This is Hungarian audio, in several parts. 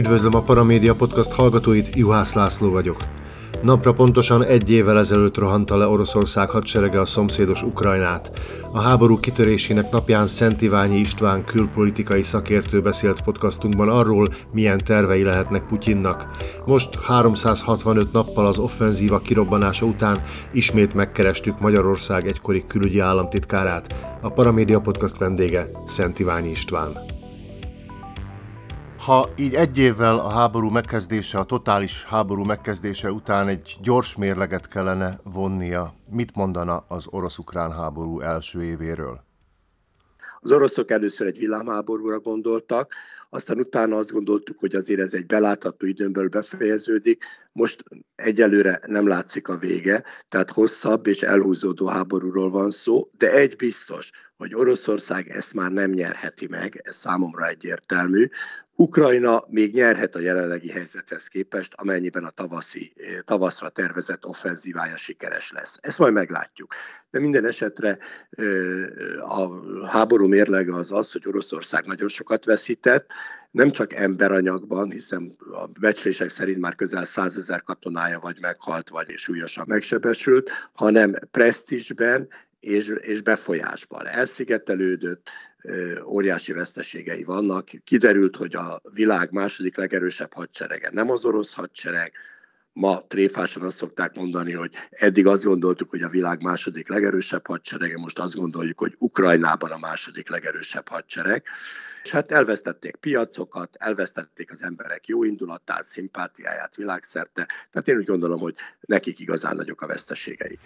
Üdvözlöm a Paramédia Podcast hallgatóit, Juhász László vagyok. Napra pontosan egy évvel ezelőtt rohanta le Oroszország hadserege a szomszédos Ukrajnát. A háború kitörésének napján Szent Iványi István külpolitikai szakértő beszélt podcastunkban arról, milyen tervei lehetnek Putyinnak. Most 365 nappal az offenzíva kirobbanása után ismét megkerestük Magyarország egykori külügyi államtitkárát. A Paramédia Podcast vendége Szent Iványi István. Ha így egy évvel a háború megkezdése, a totális háború megkezdése után egy gyors mérleget kellene vonnia, mit mondana az orosz-ukrán háború első évéről? Az oroszok először egy villámháborúra gondoltak, aztán utána azt gondoltuk, hogy azért ez egy belátható időnből befejeződik, most egyelőre nem látszik a vége, tehát hosszabb és elhúzódó háborúról van szó, de egy biztos, hogy Oroszország ezt már nem nyerheti meg, ez számomra egyértelmű. Ukrajna még nyerhet a jelenlegi helyzethez képest, amennyiben a tavaszi, tavaszra tervezett offenzívája sikeres lesz. Ezt majd meglátjuk. De minden esetre a háború mérlege az az, hogy Oroszország nagyon sokat veszített, nem csak emberanyagban, hiszen a becslések szerint már közel százezer katonája vagy meghalt, vagy súlyosan megsebesült, hanem presztízsben és, és befolyásban. Elszigetelődött, óriási veszteségei vannak. Kiderült, hogy a világ második legerősebb hadserege nem az orosz hadsereg, ma tréfásan azt szokták mondani, hogy eddig azt gondoltuk, hogy a világ második legerősebb hadserege, most azt gondoljuk, hogy Ukrajnában a második legerősebb hadsereg. És hát elvesztették piacokat, elvesztették az emberek jó indulatát, szimpátiáját világszerte. Tehát én úgy gondolom, hogy nekik igazán nagyok a veszteségeik.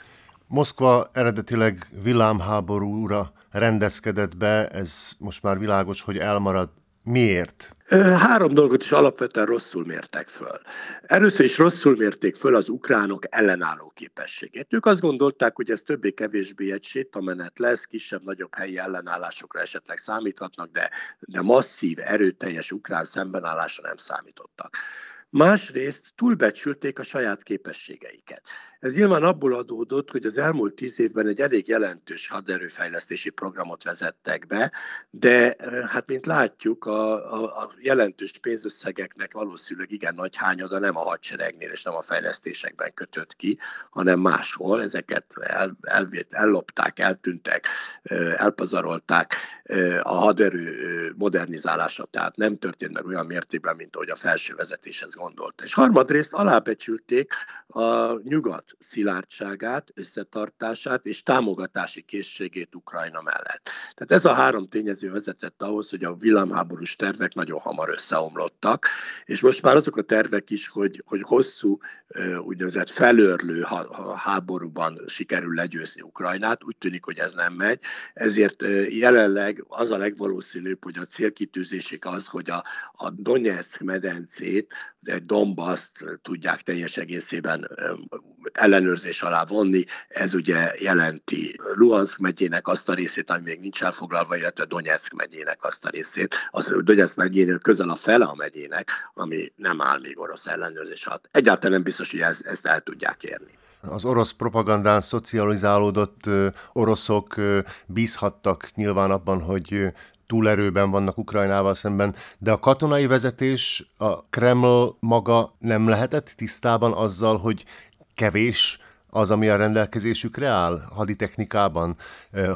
Moszkva eredetileg villámháborúra rendezkedett be, ez most már világos, hogy elmarad. Miért? Három dolgot is alapvetően rosszul mértek föl. Először is rosszul mérték föl az ukránok ellenálló képességét. Ők azt gondolták, hogy ez többé-kevésbé egy sétamenet lesz, kisebb-nagyobb helyi ellenállásokra esetleg számíthatnak, de, de masszív, erőteljes ukrán szembenállásra nem számítottak. Másrészt túlbecsülték a saját képességeiket. Ez nyilván abból adódott, hogy az elmúlt tíz évben egy elég jelentős haderőfejlesztési programot vezettek be, de hát mint látjuk, a, a, a jelentős pénzösszegeknek valószínűleg igen nagy hányada nem a hadseregnél és nem a fejlesztésekben kötött ki, hanem máshol. Ezeket el, elvét, ellopták, eltűntek, elpazarolták a haderő modernizálása, tehát nem történt meg olyan mértékben, mint ahogy a felső vezetéshez gondolta. És harmadrészt alábecsülték a nyugat szilárdságát, összetartását és támogatási készségét Ukrajna mellett. Tehát ez a három tényező vezetett ahhoz, hogy a villámháborús tervek nagyon hamar összeomlottak, és most már azok a tervek is, hogy, hogy hosszú úgynevezett felörlő háborúban sikerül legyőzni Ukrajnát, úgy tűnik, hogy ez nem megy, ezért jelenleg az a legvalószínűbb, hogy a célkitűzésük az, hogy a, a Donetsk medencét, egy Donbass-t tudják teljes egészében ellenőrzés alá vonni. Ez ugye jelenti Luhansk megyének azt a részét, ami még nincs elfoglalva, illetve Donetsk megyének azt a részét. Az Donetsk megyénél közel a fele a megyének, ami nem áll még orosz ellenőrzés alatt. Egyáltalán nem biztos, hogy ez, ezt el tudják érni. Az orosz propagandán szocializálódott oroszok bízhattak nyilván abban, hogy túlerőben vannak Ukrajnával szemben, de a katonai vezetés, a Kreml maga nem lehetett tisztában azzal, hogy kevés az, ami a rendelkezésükre áll haditechnikában,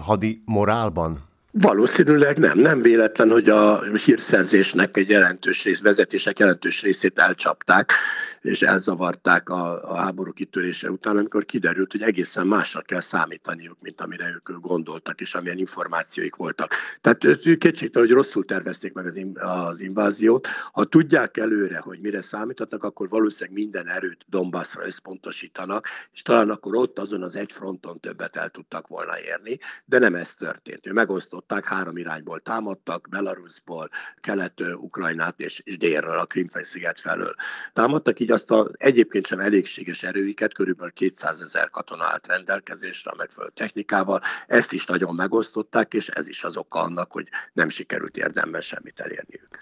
hadi morálban? Valószínűleg nem. Nem véletlen, hogy a hírszerzésnek egy jelentős rész, vezetések jelentős részét elcsapták, és elzavarták a, a háború kitörése után, amikor kiderült, hogy egészen másra kell számítaniuk, mint amire ők gondoltak, és amilyen információik voltak. Tehát kétségtelen, hogy rosszul tervezték meg az, az inváziót. Ha tudják előre, hogy mire számíthatnak, akkor valószínűleg minden erőt Donbassra összpontosítanak, és talán akkor ott azon az egy fronton többet el tudtak volna érni, de nem ez történt. Ő megosztott támadták, három irányból támadtak, Belarusból, kelet-ukrajnát és délről, a Krimfej-sziget felől. Támadtak így azt a egyébként sem elégséges erőiket, körülbelül 200 ezer katona állt rendelkezésre a megfelelő technikával, ezt is nagyon megosztották, és ez is az oka annak, hogy nem sikerült érdemben semmit elérniük.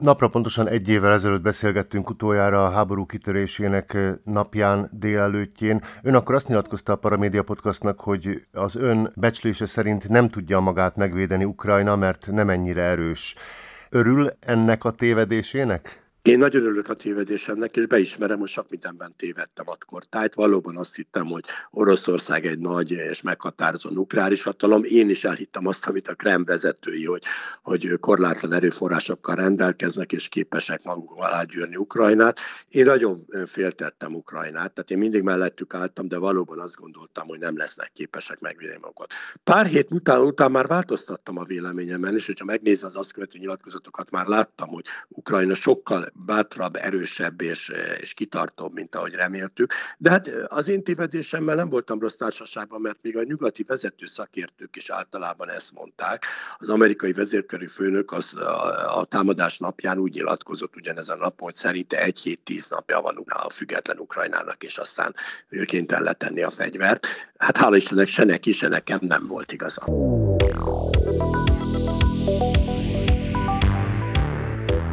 Napra pontosan egy évvel ezelőtt beszélgettünk utoljára a háború kitörésének napján délelőttjén. Ön akkor azt nyilatkozta a Paramédia Podcastnak, hogy az ön becslése szerint nem tudja magát megvédeni Ukrajna, mert nem ennyire erős. Örül ennek a tévedésének? Én nagyon örülök a tévedésemnek, és beismerem, hogy sok mindenben tévedtem akkor. Tehát valóban azt hittem, hogy Oroszország egy nagy és meghatározó nukleáris hatalom. Én is elhittem azt, amit a Krem vezetői, hogy, hogy korlátlan erőforrásokkal rendelkeznek, és képesek maguk alá gyűrni Ukrajnát. Én nagyon féltettem Ukrajnát, tehát én mindig mellettük álltam, de valóban azt gondoltam, hogy nem lesznek képesek megvédeni magukat. Pár hét után, után már változtattam a véleményemen, és hogyha megnézem az azt követő nyilatkozatokat, már láttam, hogy Ukrajna sokkal bátrabb, erősebb és, és kitartóbb, mint ahogy reméltük. De hát az én tévedésemmel nem voltam rossz társaságban, mert még a nyugati vezető szakértők is általában ezt mondták. Az amerikai vezérkörű főnök az a, a támadás napján úgy nyilatkozott ugyanezen a nap, hogy szerinte egy hét tíz napja van a független Ukrajnának, és aztán ő kénytelen letenni a fegyvert. Hát hála Istennek se neki, se nekem nem volt igaza.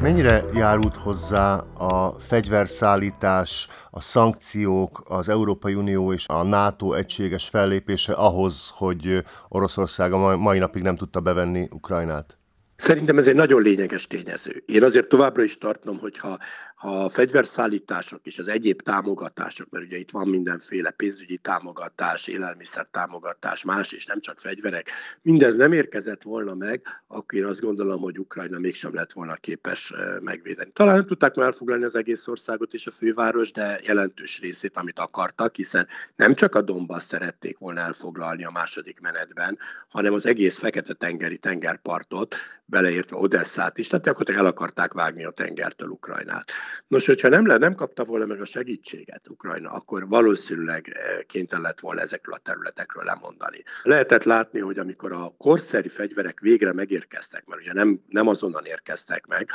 Mennyire járult hozzá a fegyverszállítás, a szankciók, az Európai Unió és a NATO egységes fellépése ahhoz, hogy Oroszország a mai napig nem tudta bevenni Ukrajnát? Szerintem ez egy nagyon lényeges tényező. Én azért továbbra is tartom, hogyha ha a fegyverszállítások és az egyéb támogatások, mert ugye itt van mindenféle pénzügyi támogatás, élelmiszer támogatás, más és nem csak fegyverek, mindez nem érkezett volna meg, akkor én azt gondolom, hogy Ukrajna mégsem lett volna képes megvédeni. Talán nem tudták már elfoglalni az egész országot és a főváros, de jelentős részét, amit akartak, hiszen nem csak a Donbass szerették volna elfoglalni a második menetben, hanem az egész Fekete-tengeri tengerpartot, beleértve Odesszát is, tehát akkor el akarták vágni a tengertől Ukrajnát. Nos, hogyha nem, le, nem kapta volna meg a segítséget Ukrajna, akkor valószínűleg eh, kénytelen lett volna ezekről a területekről lemondani. Lehetett látni, hogy amikor a korszeri fegyverek végre megérkeztek, mert ugye nem, nem azonnal érkeztek meg,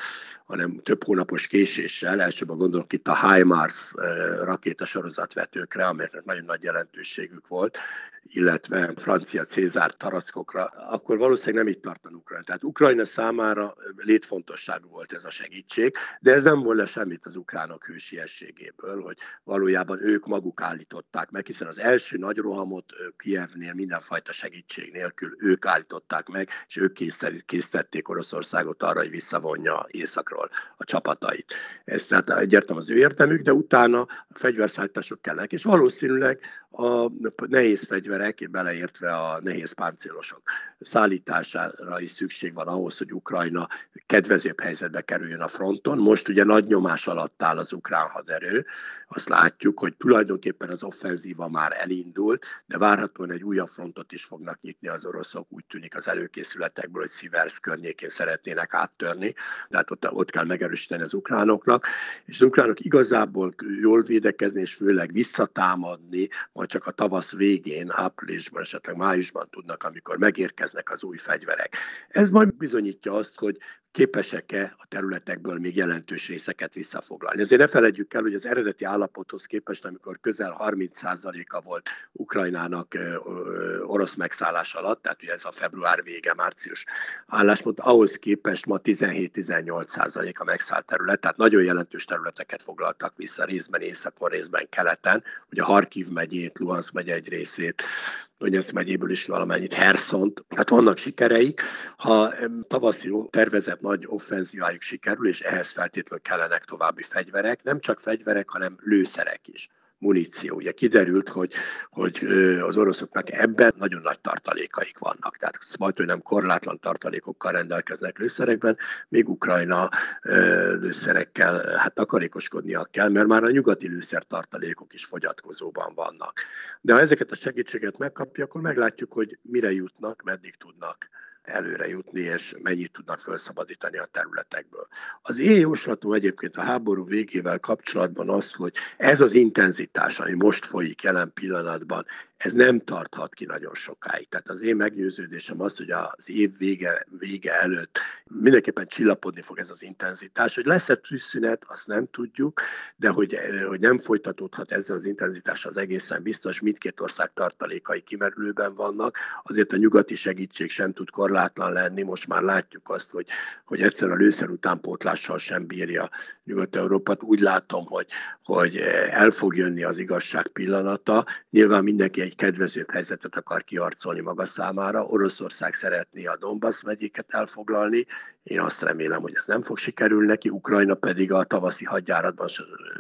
hanem több hónapos késéssel, elsőbb gondolok itt a HIMARS eh, rakétasorozatvetőkre, amelyeknek nagyon nagy jelentőségük volt, illetve francia Cézár tarackokra, akkor valószínűleg nem itt tartan Ukrajna. Tehát Ukrajna számára létfontosságú volt ez a segítség, de ez nem volna semmit az ukránok hősiességéből, hogy valójában ők maguk állították meg, hiszen az első nagy rohamot Kievnél mindenfajta segítség nélkül ők állították meg, és ők készítették Oroszországot arra, hogy visszavonja északról a csapatait. Ez tehát egyértelműen az ő értelmük, de utána a fegyverszállítások kellenek, és valószínűleg a nehéz fegyverek, beleértve a nehéz páncélosok szállítására is szükség van ahhoz, hogy Ukrajna kedvezőbb helyzetbe kerüljön a fronton. Most ugye nagy nyomás alatt áll az ukrán haderő, azt látjuk, hogy tulajdonképpen az offenzíva már elindult, de várhatóan egy újabb frontot is fognak nyitni az oroszok, úgy tűnik az előkészületekből, hogy Sziversz környékén szeretnének áttörni, tehát ott, ott kell megerősíteni az ukránoknak, és az ukránok igazából jól védekezni, és főleg visszatámadni, majd csak a tavasz végén, áprilisban, esetleg májusban tudnak, amikor megérkeznek az új fegyverek. Ez majd bizonyítja azt, hogy képesek-e a területekből még jelentős részeket visszafoglalni. Ezért ne felejtjük el, hogy az eredeti állapothoz képest, amikor közel 30%-a volt Ukrajnának orosz megszállás alatt, tehát ugye ez a február vége, március álláspont, ahhoz képest ma 17-18% a megszállt terület, tehát nagyon jelentős területeket foglaltak vissza részben északon, részben keleten, ugye Harkiv megyét, Luhansk megye egy részét, Donetsz megyéből is valamennyit, Herszont. Hát vannak sikereik. Ha tavaszi tervezett nagy offenzívájuk sikerül, és ehhez feltétlenül kellenek további fegyverek, nem csak fegyverek, hanem lőszerek is muníció. Ugye kiderült, hogy, hogy az oroszoknak ebben nagyon nagy tartalékaik vannak. Tehát majd, nem korlátlan tartalékokkal rendelkeznek lőszerekben, még Ukrajna lőszerekkel hát takarékoskodnia kell, mert már a nyugati lőszertartalékok is fogyatkozóban vannak. De ha ezeket a segítséget megkapja, akkor meglátjuk, hogy mire jutnak, meddig tudnak előre jutni, és mennyit tudnak felszabadítani a területekből. Az én jóslatom egyébként a háború végével kapcsolatban az, hogy ez az intenzitás, ami most folyik jelen pillanatban, ez nem tarthat ki nagyon sokáig. Tehát az én meggyőződésem az, hogy az év vége, vége előtt mindenképpen csillapodni fog ez az intenzitás. Hogy lesz-e tűzszünet, azt nem tudjuk, de hogy, hogy nem folytatódhat ezzel az intenzitással az egészen biztos. Mindkét ország tartalékai kimerülőben vannak, azért a nyugati segítség sem tud korlátlan lenni. Most már látjuk azt, hogy, hogy egyszerűen a lőszer utánpótlással sem bírja Nyugat-Európát. Úgy látom, hogy, hogy el fog jönni az igazság pillanata. Nyilván mindenki egy kedvezőbb helyzetet akar kiarcolni maga számára. Oroszország szeretné a Donbass megyéket elfoglalni. Én azt remélem, hogy ez nem fog sikerülni neki. Ukrajna pedig a tavaszi hadjáratban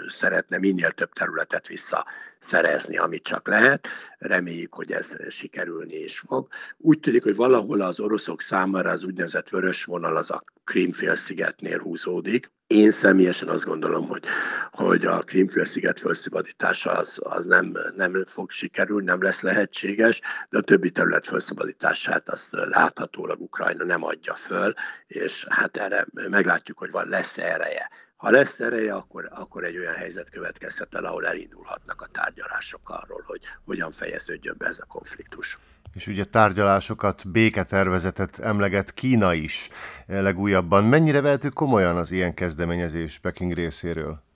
szeretne minél több területet visszaszerezni, amit csak lehet. Reméljük, hogy ez sikerülni is fog. Úgy tűnik, hogy valahol az oroszok számára az úgynevezett vörös vonal az a Krímfélszigetnél húzódik. Én személyesen azt gondolom, hogy, hogy a Krímfélsziget felszabadítása az, az nem, nem fog sikerülni, nem lesz lehetséges, de a többi terület felszabadítását azt láthatólag Ukrajna nem adja föl, és hát erre meglátjuk, hogy van lesz ereje. Ha lesz ereje, akkor, akkor egy olyan helyzet következhet el, ahol elindulhatnak a tárgyalások arról, hogy hogyan fejeződjön be ez a konfliktus. És ugye tárgyalásokat, béketervezetet emleget Kína is legújabban. Mennyire vehető komolyan az ilyen kezdeményezés Peking részéről?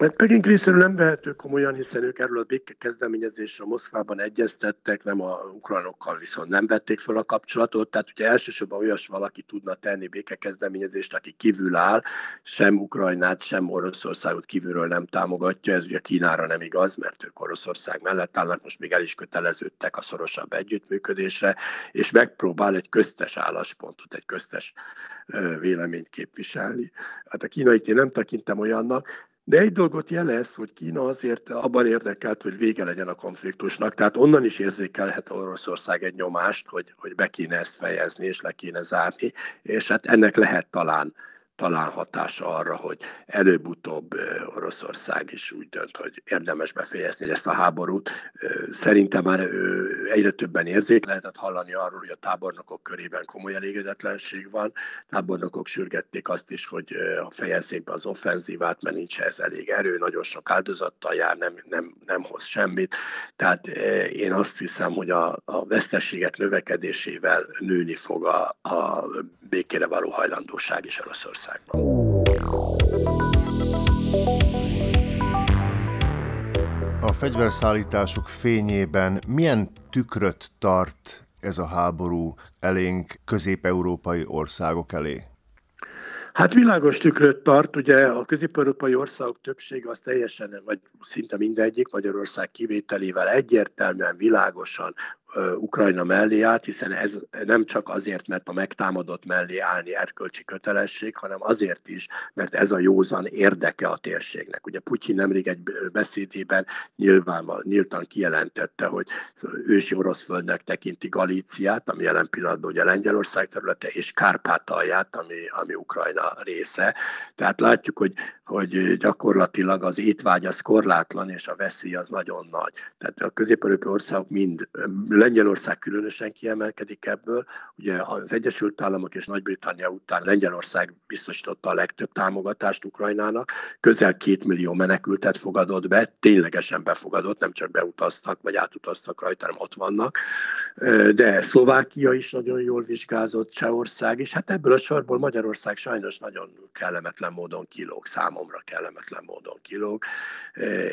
Hát Peking részéről nem vehető komolyan, hiszen ők erről a béke kezdeményezésről Moszkvában egyeztettek, nem a ukránokkal viszont nem vették fel a kapcsolatot, tehát ugye elsősorban olyas valaki tudna tenni békekezdeményezést, aki kívül áll, sem Ukrajnát, sem Oroszországot kívülről nem támogatja, ez ugye Kínára nem igaz, mert ők Oroszország mellett állnak, most még el is köteleződtek a szorosabb együttműködésre, és megpróbál egy köztes álláspontot, egy köztes véleményt képviselni. Hát a kínait én nem tekintem olyannak, de egy dolgot jelez, hogy Kína azért abban érdekelt, hogy vége legyen a konfliktusnak, tehát onnan is érzékelhet Oroszország egy nyomást, hogy, hogy be kéne ezt fejezni és le kéne zárni, és hát ennek lehet talán talán hatása arra, hogy előbb-utóbb Oroszország is úgy dönt, hogy érdemes befejezni ezt a háborút. Szerintem már egyre többen érzék lehetett hallani arról, hogy a tábornokok körében komoly elégedetlenség van. Tábornokok sürgették azt is, hogy fejezzék be az offenzívát, mert nincs ez elég erő, nagyon sok áldozattal jár, nem, nem, nem hoz semmit. Tehát én azt hiszem, hogy a, a veszteségek növekedésével nőni fog a, a békére való hajlandóság is Oroszországban. A fegyverszállítások fényében milyen tükröt tart ez a háború elénk közép-európai országok elé? Hát világos tükröt tart, ugye a közép-európai országok többsége az teljesen, vagy szinte mindegyik, Magyarország kivételével egyértelműen, világosan Ukrajna mellé állt, hiszen ez nem csak azért, mert a megtámadott mellé állni erkölcsi kötelesség, hanem azért is, mert ez a józan érdeke a térségnek. Ugye Putyin nemrég egy beszédében nyilván, nyíltan kijelentette, hogy ősi orosz földnek tekinti Galíciát, ami jelen pillanatban ugye Lengyelország területe, és Kárpátalját, ami, ami Ukrajna része. Tehát látjuk, hogy, hogy gyakorlatilag az étvágy az korlátlan, és a veszély az nagyon nagy. Tehát a közép országok mind Lengyelország különösen kiemelkedik ebből. Ugye az Egyesült Államok és Nagy-Britannia után Lengyelország biztosította a legtöbb támogatást Ukrajnának, közel két millió menekültet fogadott be, ténylegesen befogadott, nem csak beutaztak vagy átutaztak rajta, hanem ott vannak. De Szlovákia is nagyon jól vizsgázott, Csehország is. Hát ebből a sorból Magyarország sajnos nagyon kellemetlen módon kilóg, számomra kellemetlen módon kilóg,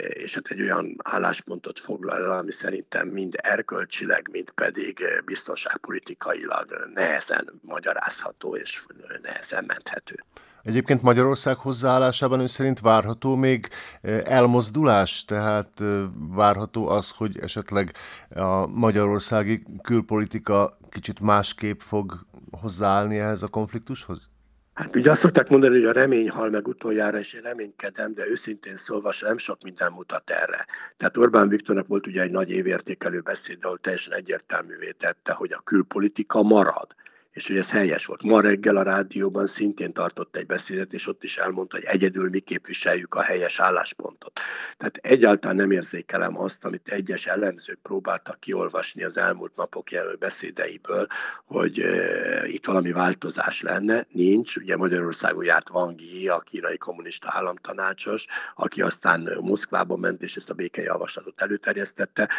és hát egy olyan álláspontot foglal el, ami szerintem mind erkölcsileg, meg mint pedig eh, biztonságpolitikailag nehezen magyarázható és nehezen menthető. Egyébként Magyarország hozzáállásában ő szerint várható még eh, elmozdulás, tehát eh, várható az, hogy esetleg a magyarországi külpolitika kicsit másképp fog hozzáállni ehhez a konfliktushoz? Hát ugye azt szokták mondani, hogy a remény hal meg utoljára, és én reménykedem, de őszintén szólva nem sok minden mutat erre. Tehát Orbán Viktornak volt ugye egy nagy évértékelő beszéd, ahol teljesen egyértelművé tette, hogy a külpolitika marad és hogy ez helyes volt. Ma reggel a rádióban szintén tartott egy beszédet, és ott is elmondta, hogy egyedül mi képviseljük a helyes álláspontot. Tehát egyáltalán nem érzékelem azt, amit egyes ellenzők próbáltak kiolvasni az elmúlt napok jelölő beszédeiből, hogy e, itt valami változás lenne. Nincs. Ugye Magyarországon járt Wang Yi, a kínai kommunista államtanácsos, aki aztán Moszkvába ment, és ezt a békejavaslatot előterjesztette.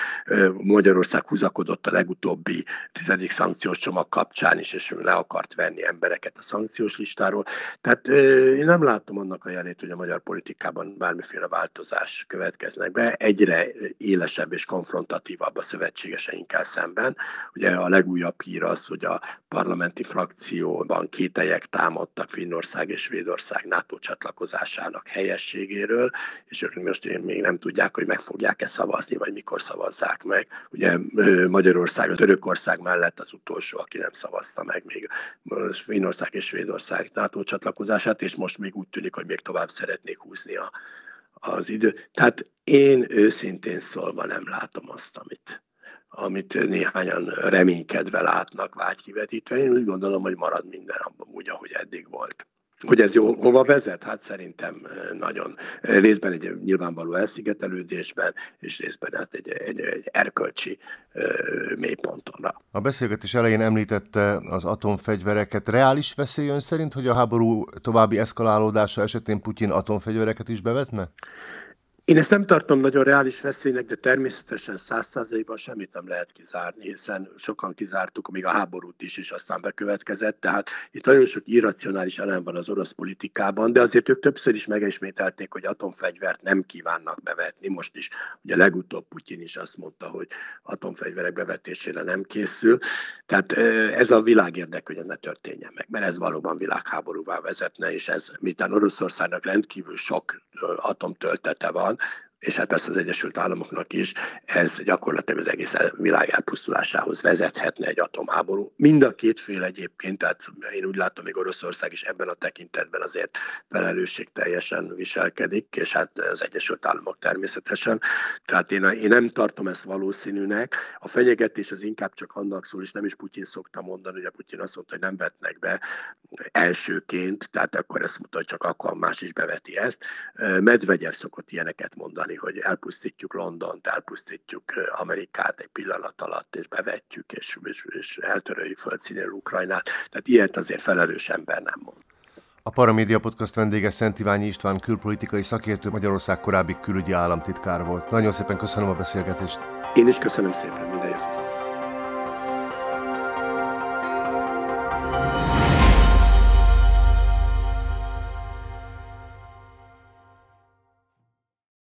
Magyarország húzakodott a legutóbbi tizedik szankciós csomag kapcsán is, és és le akart venni embereket a szankciós listáról. Tehát én nem látom annak a jelét, hogy a magyar politikában bármiféle változás következnek be. Egyre élesebb és konfrontatívabb a szövetségeseinkkel szemben. Ugye a legújabb hír az, hogy a parlamenti frakcióban kételyek támadtak Finnország és Svédország NATO csatlakozásának helyességéről, és ők most még nem tudják, hogy meg fogják-e szavazni, vagy mikor szavazzák meg. Ugye Magyarország, a Törökország mellett az utolsó, aki nem szavazta meg még Finnország és Svédország NATO csatlakozását, és most még úgy tűnik, hogy még tovább szeretnék húzni a, az idő. Tehát én őszintén szólva nem látom azt, amit, amit néhányan reménykedve látnak vágykivetítve. Én úgy gondolom, hogy marad minden abban úgy, ahogy eddig volt. Hogy ez jó, hova vezet? Hát szerintem nagyon részben egy nyilvánvaló elszigetelődésben, és részben hát egy, egy, egy erkölcsi mélypontonra. A beszélgetés elején említette az atomfegyvereket. Reális veszély ön szerint, hogy a háború további eszkalálódása esetén Putyin atomfegyvereket is bevetne? Én ezt nem tartom nagyon reális veszélynek, de természetesen száz százalékban semmit nem lehet kizárni, hiszen sokan kizártuk még a háborút is, és aztán bekövetkezett. Tehát itt nagyon sok irracionális elem van az orosz politikában, de azért ők többször is megismételték, hogy atomfegyvert nem kívánnak bevetni. Most is, ugye legutóbb Putyin is azt mondta, hogy atomfegyverek bevetésére nem készül. Tehát ez a világ érdek, hogy ez ne történjen meg, mert ez valóban világháborúvá vezetne, és ez, miután Oroszországnak rendkívül sok atomtöltete van, on és hát persze az Egyesült Államoknak is, ez gyakorlatilag az egész világ elpusztulásához vezethetne egy atomháború. Mind a két fél egyébként, tehát én úgy látom, még Oroszország is ebben a tekintetben azért felelősség teljesen viselkedik, és hát az Egyesült Államok természetesen. Tehát én, én nem tartom ezt valószínűnek. A fenyegetés az inkább csak annak szól, és nem is Putyin szokta mondani, a Putyin azt mondta, hogy nem vetnek be elsőként, tehát akkor ezt mutatja, csak akkor más is beveti ezt. Medvegyev szokott ilyeneket mondani, mondani, hogy elpusztítjuk Londont, elpusztítjuk Amerikát egy pillanat alatt, és bevetjük, és, és, és eltöröljük földszínéről Ukrajnát. Tehát ilyet azért felelős ember nem mond. A Paramédia Podcast vendége Szent Iványi István külpolitikai szakértő, Magyarország korábbi külügyi államtitkár volt. Nagyon szépen köszönöm a beszélgetést. Én is köszönöm szépen, minden jót.